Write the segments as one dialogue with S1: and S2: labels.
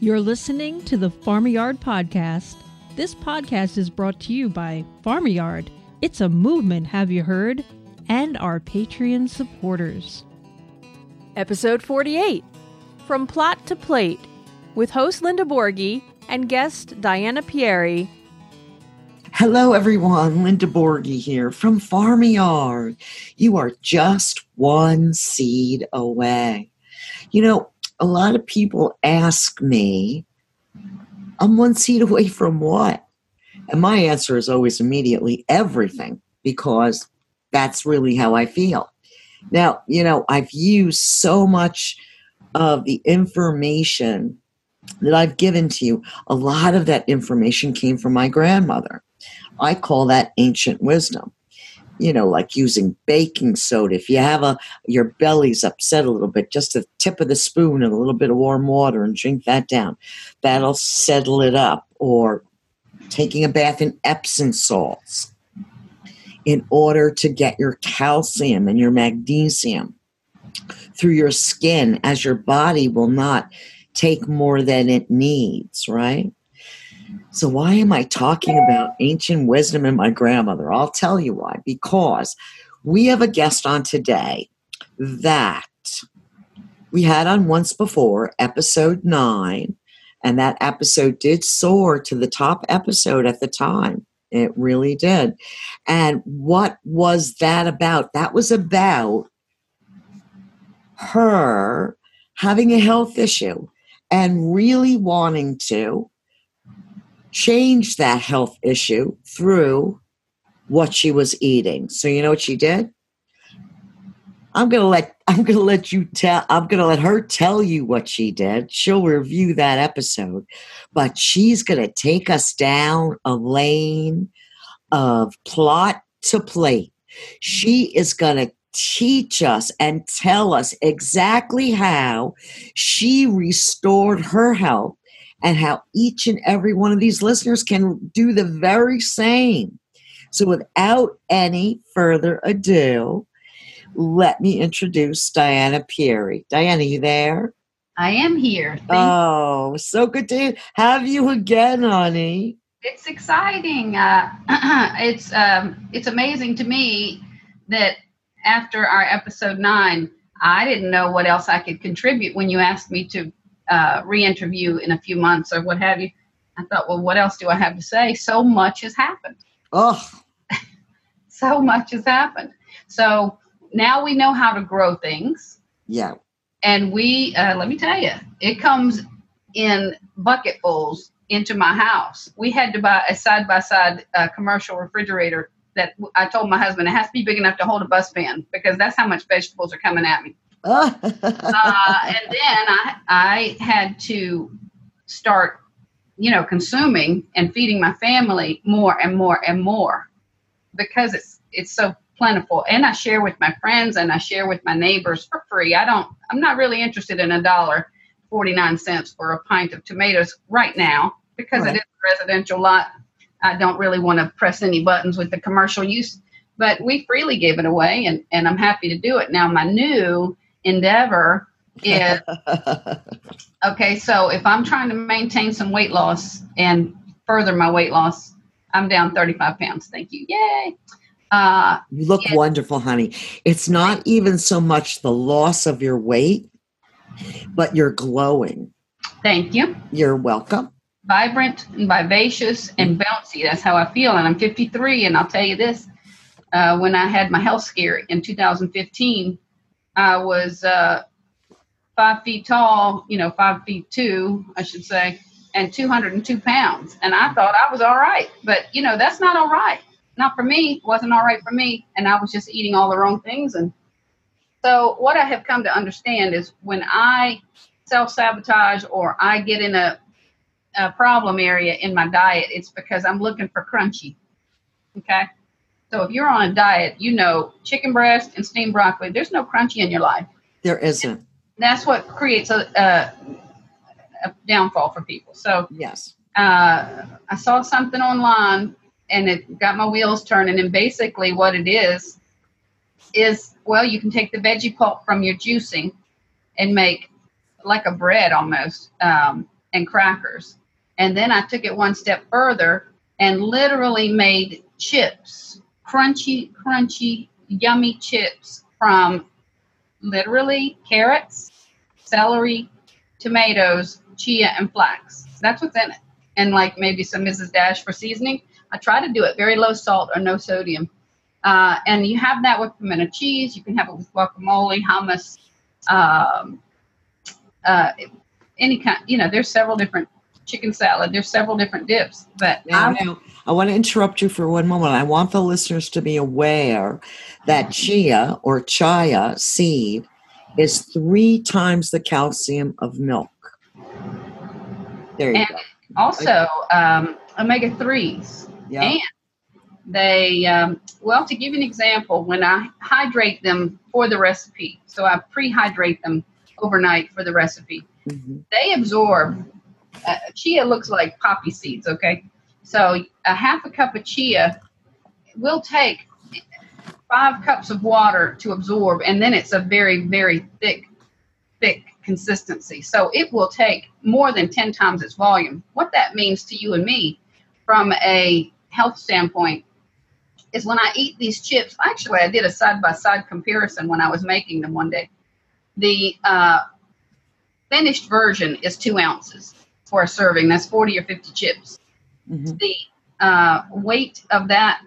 S1: You're listening to the Farmyard Podcast. This podcast is brought to you by Farmyard. It's a movement, have you heard? And our Patreon supporters.
S2: Episode 48 From Plot to Plate with host Linda Borghi and guest Diana Pieri.
S3: Hello, everyone. Linda Borghi here from Farmyard. You are just one seed away. You know, a lot of people ask me, I'm one seat away from what? And my answer is always immediately everything, because that's really how I feel. Now, you know, I've used so much of the information that I've given to you. A lot of that information came from my grandmother. I call that ancient wisdom you know, like using baking soda. If you have a your belly's upset a little bit, just the tip of the spoon and a little bit of warm water and drink that down. That'll settle it up. Or taking a bath in Epsom salts in order to get your calcium and your magnesium through your skin as your body will not take more than it needs, right? So, why am I talking about ancient wisdom and my grandmother? I'll tell you why. Because we have a guest on today that we had on once before, episode nine, and that episode did soar to the top episode at the time. It really did. And what was that about? That was about her having a health issue and really wanting to change that health issue through what she was eating. So you know what she did? I'm gonna let I'm gonna let you tell I'm gonna let her tell you what she did. She'll review that episode, but she's gonna take us down a lane of plot to plate. She is gonna teach us and tell us exactly how she restored her health and how each and every one of these listeners can do the very same. So, without any further ado, let me introduce Diana Pieri. Diana, you there?
S4: I am here.
S3: Thank oh, so good to have you again, honey.
S4: It's exciting. Uh, it's um, it's amazing to me that after our episode nine, I didn't know what else I could contribute when you asked me to uh, re-interview in a few months or what have you. I thought, well, what else do I have to say? So much has happened.
S3: Oh,
S4: so much has happened. So now we know how to grow things.
S3: Yeah.
S4: And we, uh, let me tell you, it comes in bucketfuls into my house. We had to buy a side by side commercial refrigerator that I told my husband it has to be big enough to hold a bus pan because that's how much vegetables are coming at me uh, and then I, I had to start, you know, consuming and feeding my family more and more and more because it's it's so plentiful. And I share with my friends and I share with my neighbors for free. I don't. I'm not really interested in a dollar forty nine cents for a pint of tomatoes right now because right. it is a residential lot. I don't really want to press any buttons with the commercial use, but we freely give it away, and and I'm happy to do it. Now my new endeavor is okay. So if I'm trying to maintain some weight loss and further my weight loss, I'm down 35 pounds. Thank you. Yay.
S3: Uh, you look wonderful, honey. It's not even so much the loss of your weight, but you're glowing.
S4: Thank you.
S3: You're welcome.
S4: Vibrant and vivacious and bouncy. That's how I feel. And I'm 53. And I'll tell you this uh, when I had my health scare in 2015, I was uh, five feet tall, you know, five feet two, I should say, and 202 pounds. And I thought I was all right. But, you know, that's not all right. Not for me. It wasn't all right for me. And I was just eating all the wrong things. And so, what I have come to understand is when I self sabotage or I get in a, a problem area in my diet, it's because I'm looking for crunchy. Okay. So if you're on a diet, you know chicken breast and steamed broccoli. There's no crunchy in your life.
S3: There isn't.
S4: That's what creates a, a, a downfall for people. So
S3: yes,
S4: uh, I saw something online and it got my wheels turning. And basically, what it is is well, you can take the veggie pulp from your juicing and make like a bread almost. Um, and crackers. And then I took it one step further and literally made chips, crunchy, crunchy, yummy chips from literally carrots, celery, tomatoes, chia, and flax. That's what's in it. And like maybe some Mrs. Dash for seasoning. I try to do it very low salt or no sodium. Uh, and you have that with pimento cheese. You can have it with guacamole, hummus, um, uh, any kind. You know, there's several different chicken salad. There's several different dips. But
S3: Now,
S4: I,
S3: now, I want to interrupt you for one moment. I want the listeners to be aware that chia or chia seed is three times the calcium of milk. There you
S4: And-
S3: go.
S4: also um, omega threes.
S3: Yeah.
S4: And they, um, well, to give you an example, when I hydrate them for the recipe, so I pre-hydrate them overnight for the recipe,
S3: Mhm.
S4: they absorb. Uh, chia looks like poppy seeds, okay? So a half a cup of chia will take five cups of water to absorb, and then it's a very, very thick, thick consistency. So it will take more than 10 times its volume. What that means to you and me from a health standpoint is when I eat these chips, actually, I did a side by side comparison when I was making them one day. The uh, finished version is two ounces for a serving. That's 40 or 50 chips.
S3: Mhm.
S4: The uh, weight of that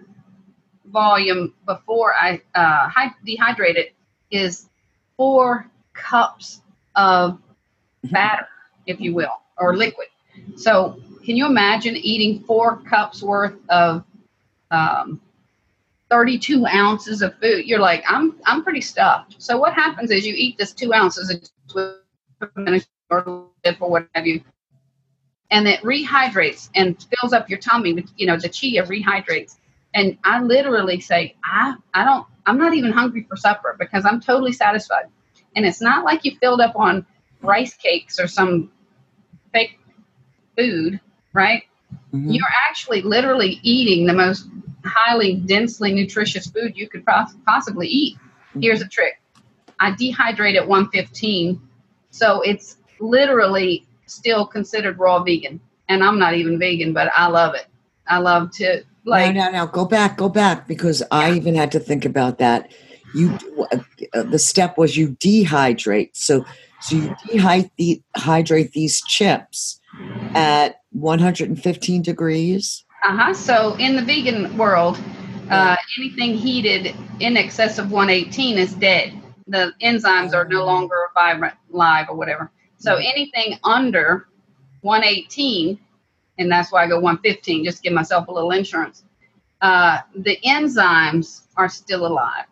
S4: volume before I uh, hy- dehydrate it is four cups of batter, if you will, or liquid. So, can you imagine eating four cups worth of um, 32 ounces of food? You're like, I'm I'm pretty stuffed. So, what happens is you eat this two ounces of or what have you, and it rehydrates and fills up your tummy with you know the chia rehydrates. And I literally say, I I don't I'm not even hungry for supper because I'm totally satisfied. And it's not like you filled up on rice cakes or some fake food, right?
S3: Mhm.
S4: You're actually literally eating the most highly densely nutritious food you could pos- possibly eat. Here's a trick. I dehydrate at 115, so it's literally still considered raw vegan. And I'm not even vegan, but I love it. I love to like
S3: now, now, now, go back, go back, because I even had to think about that. You, uh, the step was you dehydrate. So, so you dehydrate these chips at 115 degrees.
S4: Uh-huh. So in the vegan world, uh, anything heated in excess of 118 is dead. The enzymes are no longer vibrant, live, or whatever. So anything under 118, and that's why I go 115, just give myself a little insurance. Uh, the enzymes are still alive,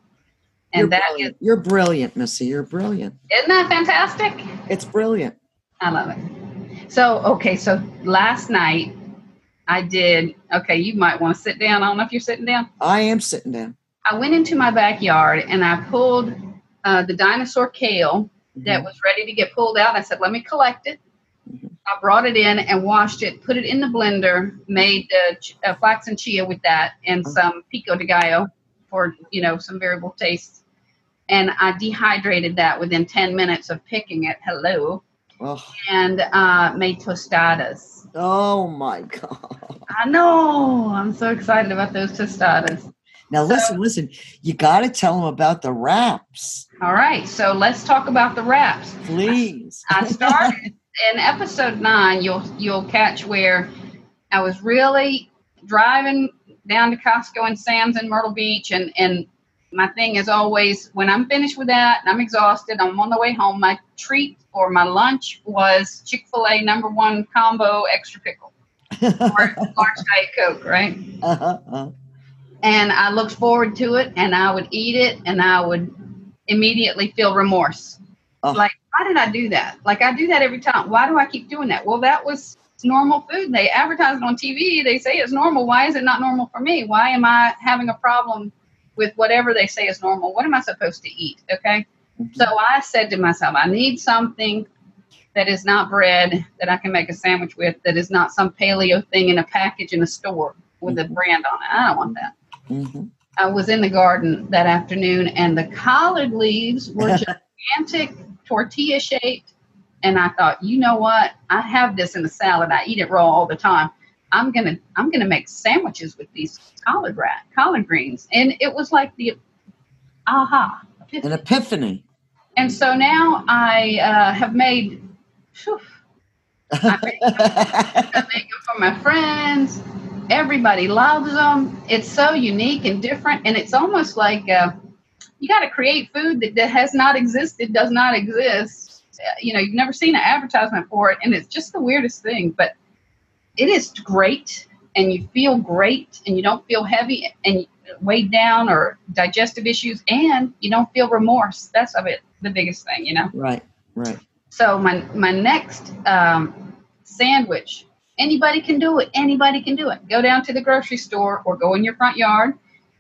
S4: and
S3: You're
S4: that is
S3: brilliant. You're brilliant, Missy. You're brilliant.
S4: isn't that fantastic?
S3: It's brilliant.
S4: I love it. So, okay, so last night I did, okay, you might want to sit down. I don't know if you're sitting down.
S3: I am sitting down.
S4: I went into my backyard and I pulled uh, the dinosaur kale that
S3: Mhm.
S4: was ready to get pulled out. I said, let me collect it. I brought it in and washed it, put it in the blender, made uh, ch- uh, flax and chia with that, and some pico de gallo for you know some variable tastes. And I dehydrated that within 10 minutes of picking it. Hello,
S3: Oh,
S4: and uh, made tostadas.
S3: oh my God.
S4: I know. I'm so excited about those tostadas.
S3: Now listen, listen. You got to tell them about the wraps,
S4: All right, so let's talk about the wraps.
S3: please.
S4: I started in episode nine. You'll you'll catch where I was really driving down to Costco and Sam's in Myrtle Beach, and and my thing is always when I'm finished with that and I'm exhausted, I'm on the way home. My treat or my lunch was Chick Fil A number one combo extra pickle or large diet coke, right?
S3: Uh-huh.
S4: And I looked forward to it and I would eat it and I would immediately feel remorse.
S3: Oh.
S4: Like, why did I do that? Like, I do that every time. Why do I keep doing that? Well, that was normal food. They advertise it on TV. They say it's normal. Why is it not normal for me? Why am I having a problem with whatever they say is normal? What am I supposed to eat? Okay. Mm-hmm. So I said to myself, I need something that is not bread that I can make a sandwich with, that is not some paleo thing in a package in a store with a mm-hmm. brand on it. I don't want that.
S3: Mhm.
S4: I was in the garden that afternoon, and the collard leaves were gigantic, tortilla shaped, and I thought, you know what? I have this in a salad. I eat it raw all the time. I'm gonna I'm gonna make sandwiches with these collard rat collard greens, and it was like the aha
S3: An epiphany.
S4: And so now I uh, have made. Whew, I make, I make them for my friends. Everybody loves them. It's so unique and different, and it's almost like uh, you got to create food that, that has not existed, does not exist. Uh, You know, you've never seen an advertisement for it, and it's just the weirdest thing. But it is great, and you feel great, and you don't feel heavy and weighed down or digestive issues, and you don't feel remorse. That's of it the biggest thing, you know.
S3: right, right.
S4: So my my next um, sandwich, anybody can do it. Anybody can do it. Go down to the grocery store or go in your front yard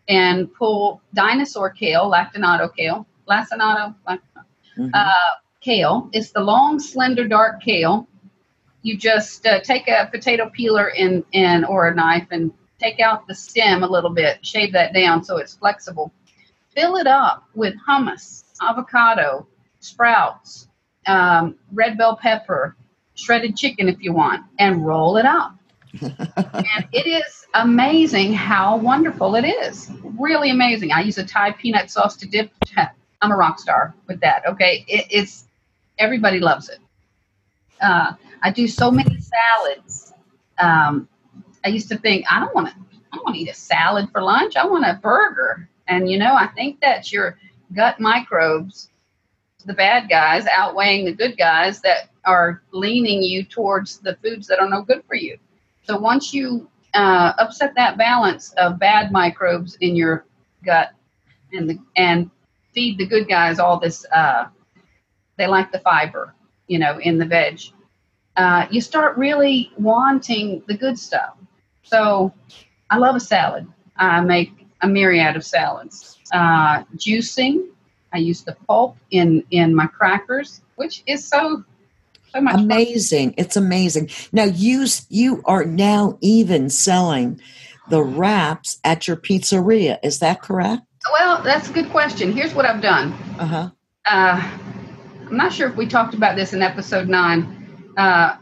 S4: and pull dinosaur kale, lactinato kale, lacinato, lac-
S3: Mhm.
S4: uh, kale. It's the long, slender, dark kale. You just uh, take a potato peeler and and or a knife and take out the stem a little bit, shave that down so it's flexible. Fill it up with hummus, avocado, sprouts, um, red bell pepper, shredded chicken if you want, and roll it up. and it is amazing how wonderful it is. Really amazing. I use a Thai peanut sauce to dip. I'm a rock star with that. Okay, it, it's everybody loves it. Uh, I do so many salads. Um, I used to think I don't want to. I don't want to eat a salad for lunch. I want a burger. And you know, I think that's your gut microbes, the bad guys outweighing the good guys that are leaning you towards the foods that are no good for you. So once you uh, upset that balance of bad microbes in your gut and the and feed the good guys all this, uh, they like the fiber, you know, in the veg. Uh, you start really wanting the good stuff. So I love a salad. I make a myriad of salads. Uh, juicing. I use the pulp in in my crackers, which is so so much fun.
S3: amazing it's amazing now you you are now even selling the wraps at your pizzeria is that correct
S4: Well, that's a good question. Here's what I've done.
S3: uh-huh
S4: Uh, I'm not sure if we talked about this in episode nine. Uh,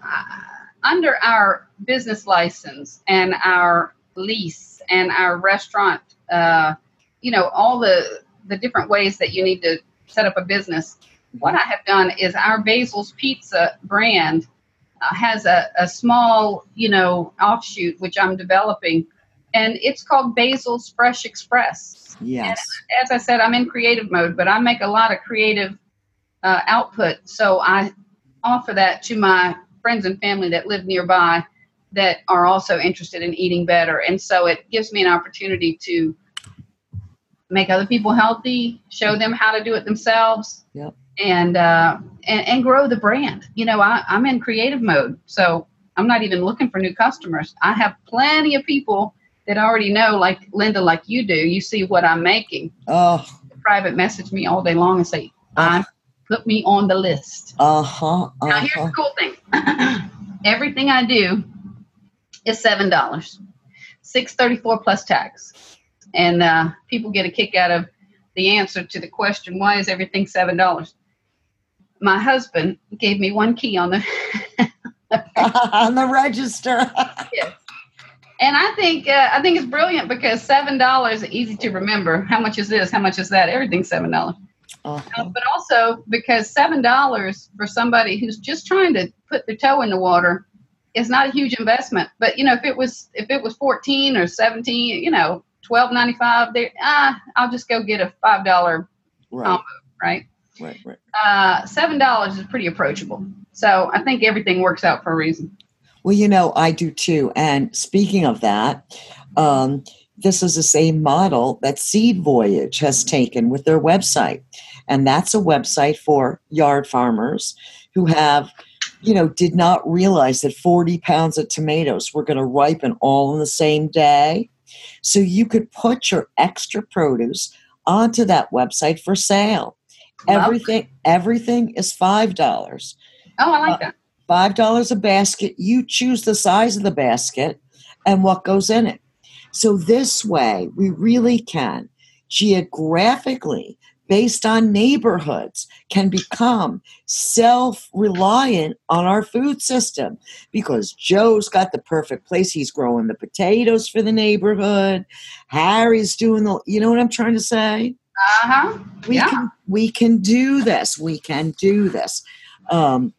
S4: under our business license and our lease and our restaurant, uh, you know, all the the different ways that you need to set up a business. What I have done is our Basil's Pizza brand uh, has a, a small, you know, offshoot which I'm developing, and it's called Basil's Fresh Express
S3: yes
S4: as I said, I'm in creative mode, but I make a lot of creative uh, output. So I offer that to my friends and family that live nearby that are also interested in eating better. And so it gives me an opportunity to make other people healthy, show them how to do it themselves,
S3: Yep.
S4: and, uh, and and grow the brand. You know, I, I'm in creative mode, so I'm not even looking for new customers. I have plenty of people that already know, like Linda, like you do. You see what I'm making
S3: oh
S4: private message me all day long and say, I put me on the list.
S3: uh-huh
S4: Now here's
S3: uh-huh
S4: the cool thing. Everything I do is seven dollars. Six thirty four plus tax. And uh, people get a kick out of the answer to the question, why is everything seven dollars? My husband gave me one key on the
S3: on the register
S4: and I think uh, I think it's brilliant because seven dollars is easy to remember. How much is this? How much is that? Everything's seven dollars. Uh,
S3: uh-huh.
S4: but also because seven dollars for somebody who's just trying to put their toe in the water is not a huge investment. But you know, if it was if it was fourteen or seventeen, you know, twelve ninety five, there ah, I'll just go get a five dollar
S3: right
S4: right.
S3: right right
S4: Uh, seven dollars is pretty approachable. So I think everything works out for a reason.
S3: Well, you know, I do too. And speaking of that, um, this is the same model that Seed Voyage has taken with their website. And that's a website for yard farmers who have, you know, did not realize that 40 pounds of tomatoes were going to ripen all in the same day. So you could put your extra produce onto that website for sale.
S4: It.
S3: Everything everything is five dollars
S4: Oh, I like uh, that.
S3: five dollars a basket you choose the size of the basket and what goes in it so this way we really can geographically based on neighborhoods can become self reliant on our food system because Joe's got the perfect place. He's growing the potatoes for the neighborhood. Harry's doing the, you know what I'm trying to say?
S4: Uh huh.
S3: We
S4: Yeah.
S3: can we can do this. We can do this. Um,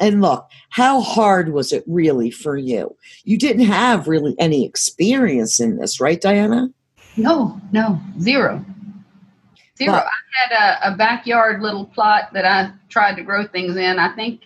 S3: and look, how hard was it really for you? You didn't have really any experience in this, right, Diana?
S4: No, no, zero. Zero.
S3: But-
S4: had a, a backyard little plot that I tried to grow things in. I think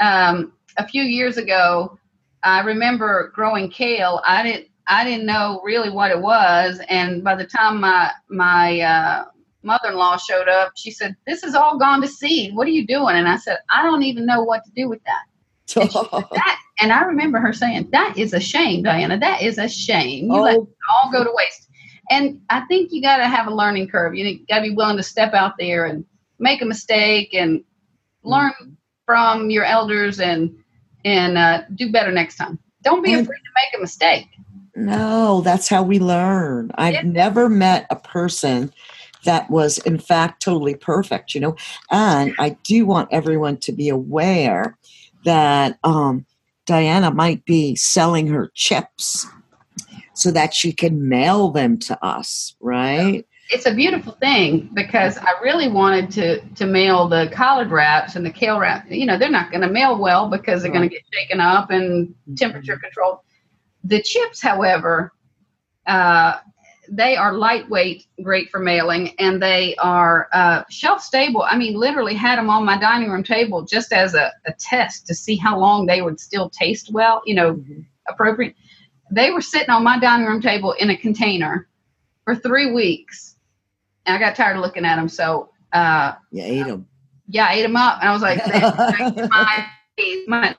S4: um, a few years ago, I remember growing kale. I didn't. I didn't know really what it was, and by the time my my uh, mother-in-law showed up, she said, "This is all gone to seed. What are you doing?" And I said, "I don't even know what to do with that." And, said, that, and I remember her saying, "That is a shame, Diana. That is a shame. You let
S3: oh,
S4: all go to waste. And I think you got to have a learning curve. You got to be willing to step out there and make a mistake and learn from your elders and and uh, do better next time. Don't be
S3: And-
S4: afraid to make a mistake.
S3: No, that's how we learn. I've
S4: Yeah.
S3: never met a person that was, in fact, totally perfect, you know. And I do want everyone to be aware that um, Diana might be selling her chips so that she can mail them to us, right?
S4: It's a beautiful thing because I really wanted to to mail the collard wraps and the kale wrap. You know, they're not going to mail well because they're going to get shaken up and temperature controlled. The chips, however, uh, they are lightweight, great for mailing, and they are uh, shelf stable. I mean, literally had them on my dining room table just as a, a test to see how long they would still taste well, you know,
S3: Mhm.
S4: appropriate. They were sitting on my dining room table in a container for three weeks. And I got tired of looking at them. So, uh,
S3: You ate them.
S4: yeah, I ate them up. And I was like, my, my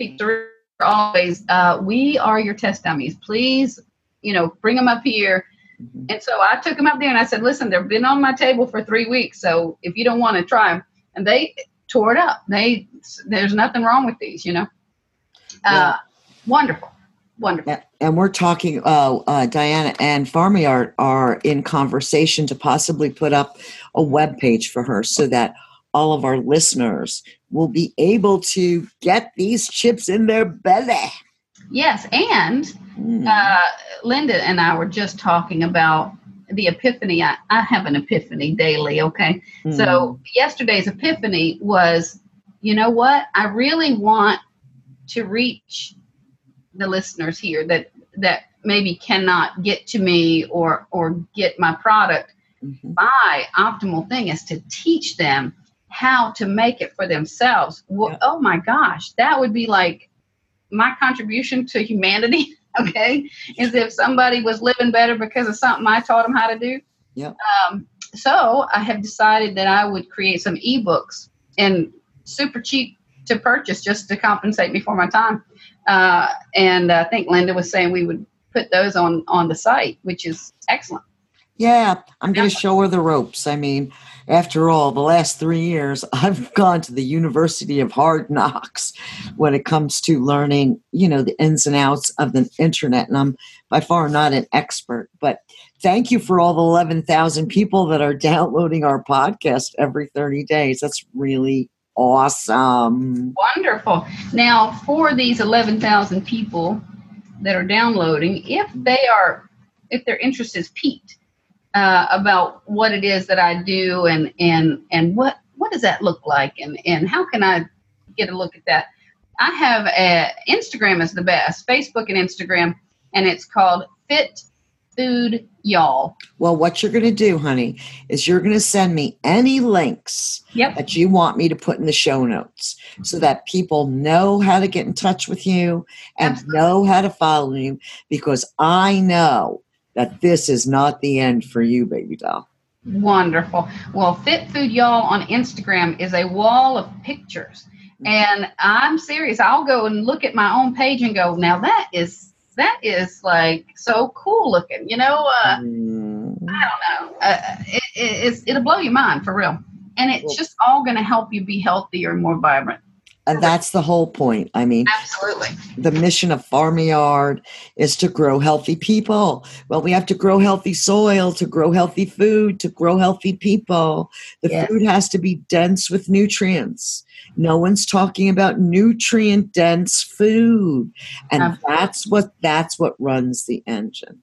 S4: pizzeria always, uh, we are your test dummies. Please, you know, bring them up here.
S3: Mhm.
S4: And so I took them up there and I said, listen, they've been on my table for three weeks. So if you don't want to try them, and they tore it up. They, there's nothing wrong with these, you know. Uh, wonderful, wonderful.
S3: And we're talking, uh, uh, Diana and Farmyard are in conversation to possibly put up a web page for her so that all of our listeners will be able to get these chips in their belly.
S4: Yes, and
S3: Mm.
S4: uh, Linda and I were just talking about the epiphany. I, I have an epiphany daily, okay?
S3: Mm.
S4: So yesterday's epiphany was, you know what? I really want to reach the listeners here that that maybe cannot get to me or or get my product.
S3: Mhm.
S4: My optimal thing is to teach them how to make it for themselves. Well,
S3: Yeah.
S4: Oh my gosh, that would be like my contribution to humanity. Okay, is if somebody was living better because of something I taught them how to do.
S3: Yeah.
S4: Um, so I have decided that I would create some ebooks and super cheap to purchase just to compensate me for my time. Uh, and I think Linda was saying we would put those on on the site, which is excellent.
S3: Yeah, I'm going to show her the ropes. I mean, after all, the last three years, I've gone to the University of Hard Knocks when it comes to learning, you know, the ins and outs of the internet. And I'm by far not an expert, but thank you for all the 11,000 people that are downloading our podcast every 30 days. That's really awesome.
S4: Wonderful. Now, for these 11,000 people that are downloading, if they are, if their interest is piqued uh, about what it is that I do and and and what what does that look like and and how can I get a look at that? I have a Instagram is the best, Facebook and Instagram, and it's called Fit Food Y'all.
S3: Well, what you're going to do, honey, is you're going to send me any links
S4: Yep.
S3: that you want me to put in the show notes so that people know how to get in touch with you and
S4: Absolutely.
S3: know how to follow you because I know that this is not the end for you, baby doll.
S4: Wonderful. Well, Fit Food Y'all on Instagram is a wall of pictures. Mm-hmm. And I'm serious. I'll go and look at my own page and go, now that is that is like so cool looking. You know, uh,
S3: Mm,
S4: I don't know. Uh, it, it, it's, it'll blow your mind for real. And it's just all going to help you be healthier and more vibrant.
S3: And that's the whole point. I mean,
S4: Absolutely.
S3: the mission of Farmyard is to grow healthy people. Well, we have to grow healthy soil to grow healthy food, to grow healthy people. The
S4: Yes.
S3: food has to be dense with nutrients. No one's talking about nutrient dense food. And
S4: Absolutely.
S3: that's what that's what runs the engine.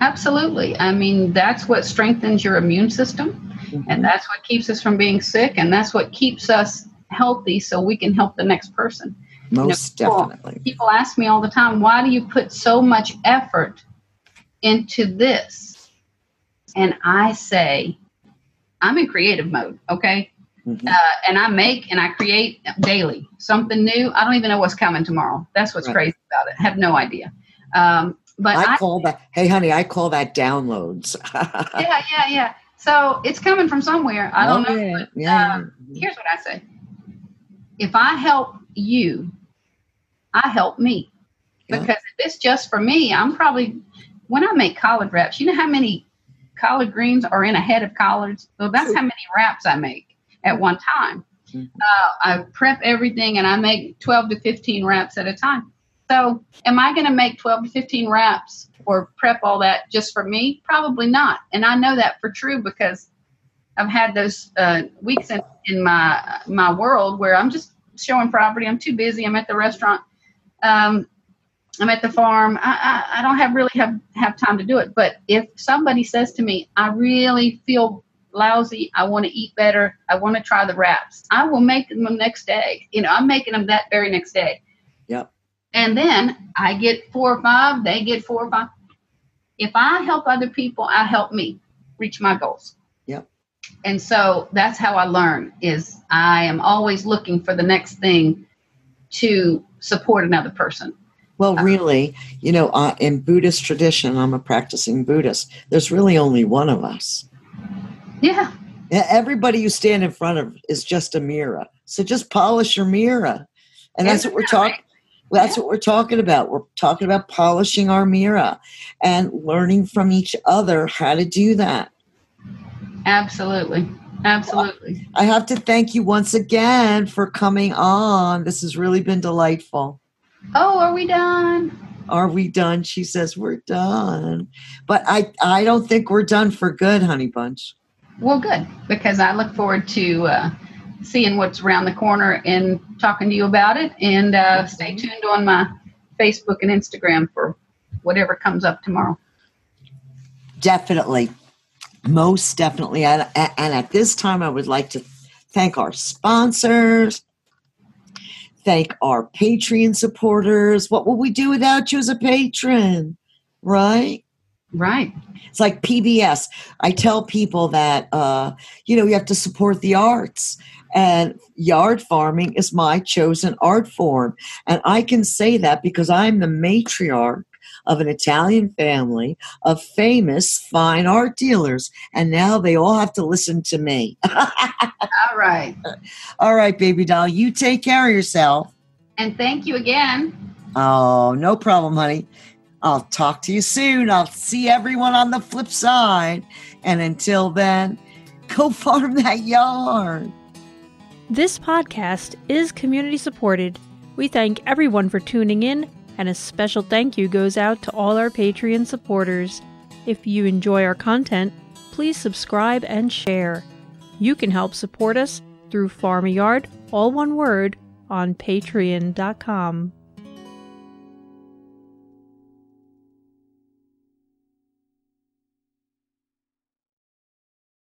S4: Absolutely. I mean, that's what strengthens your immune system, mm-hmm. and that's what keeps us from being sick, and that's what keeps us healthy so we can help the next person.
S3: Most
S4: people-
S3: definitely.
S4: People ask me all the time, why do you put so much effort into this? And I say, I'm in creative mode, okay?
S3: Mhm.
S4: Uh, and I make and I create daily something new. I don't even know what's coming tomorrow. That's what's
S3: Right.
S4: crazy about it. I have no idea. Um, but
S3: I
S4: I,
S3: call that hey honey, I call that downloads.
S4: yeah, yeah, yeah. So it's coming from somewhere. I don't
S3: Oh,
S4: know.
S3: yeah,
S4: but,
S3: yeah.
S4: um, here's what I say: If I help you, I help me.
S3: Yeah.
S4: Because if it's just for me, I'm probably when I make collard wraps. You know how many collard greens are in a head of collards? Well, that's how many wraps I make at one time.
S3: Mhm.
S4: Uh, I prep everything and I make 12 to 15 wraps at a time. So, am I going to make 12 to 15 wraps or prep all that just for me? Probably not. And I know that for true because I've had those uh, weeks in, in my my world where I'm just showing property. I'm too busy. I'm at the restaurant. Um, I'm at the farm. I, I, I don't have really have, have time to do it. But if somebody says to me, I really feel lousy. I want to eat better. I want to try the wraps. I will make them the next day. You know, I'm making them that very next day.
S3: Yep.
S4: And then I get four or five. They get four or five. If I help other people, I help me reach my goals.
S3: Yep.
S4: And so that's how I learn is I am always looking for the next thing to support another person.
S3: Well, really, you know, uh, in Buddhist tradition, I'm a practicing Buddhist. There's really only one of us.
S4: Yeah.
S3: Everybody you stand in front of is just a mirror. So just polish your mirror, and that's what we're talking. That's what we're talking about. We're talking about polishing our mirror and learning from each other how to do that.
S4: Absolutely. Absolutely.
S3: I have to thank you once again for coming on. This has really been delightful.
S4: Oh, are we done?
S3: Are we done? She says we're done. But I I don't think we're done for good, honey bunch.
S4: Well, good, because I look forward to uh, seeing what's around the corner and talking to you about it. And uh, stay tuned on my Facebook and Instagram for whatever comes up tomorrow.
S3: Definitely. Most definitely. And, and at this time, I would like to thank our sponsors, thank our Patreon supporters. What would we do without you as a patron? Right?
S4: Right.
S3: It's like PBS. I tell people that, uh, you know, you have to support the arts. And yard farming is my chosen art form. And I can say that because I'm the matriarch of an Italian family of famous fine art dealers. And now they all have to listen to me.
S4: All right.
S3: all right, baby doll, you take care of yourself.
S4: And thank you again.
S3: Oh, no problem, honey. I'll talk to you soon. I'll see everyone on the flip side. And until then, go farm that yard.
S1: This podcast is community supported. We thank everyone for tuning in, and a special thank you goes out to all our Patreon supporters. If you enjoy our content, please subscribe and share. You can help support us through Farm Yard, all one word, on patreon.com.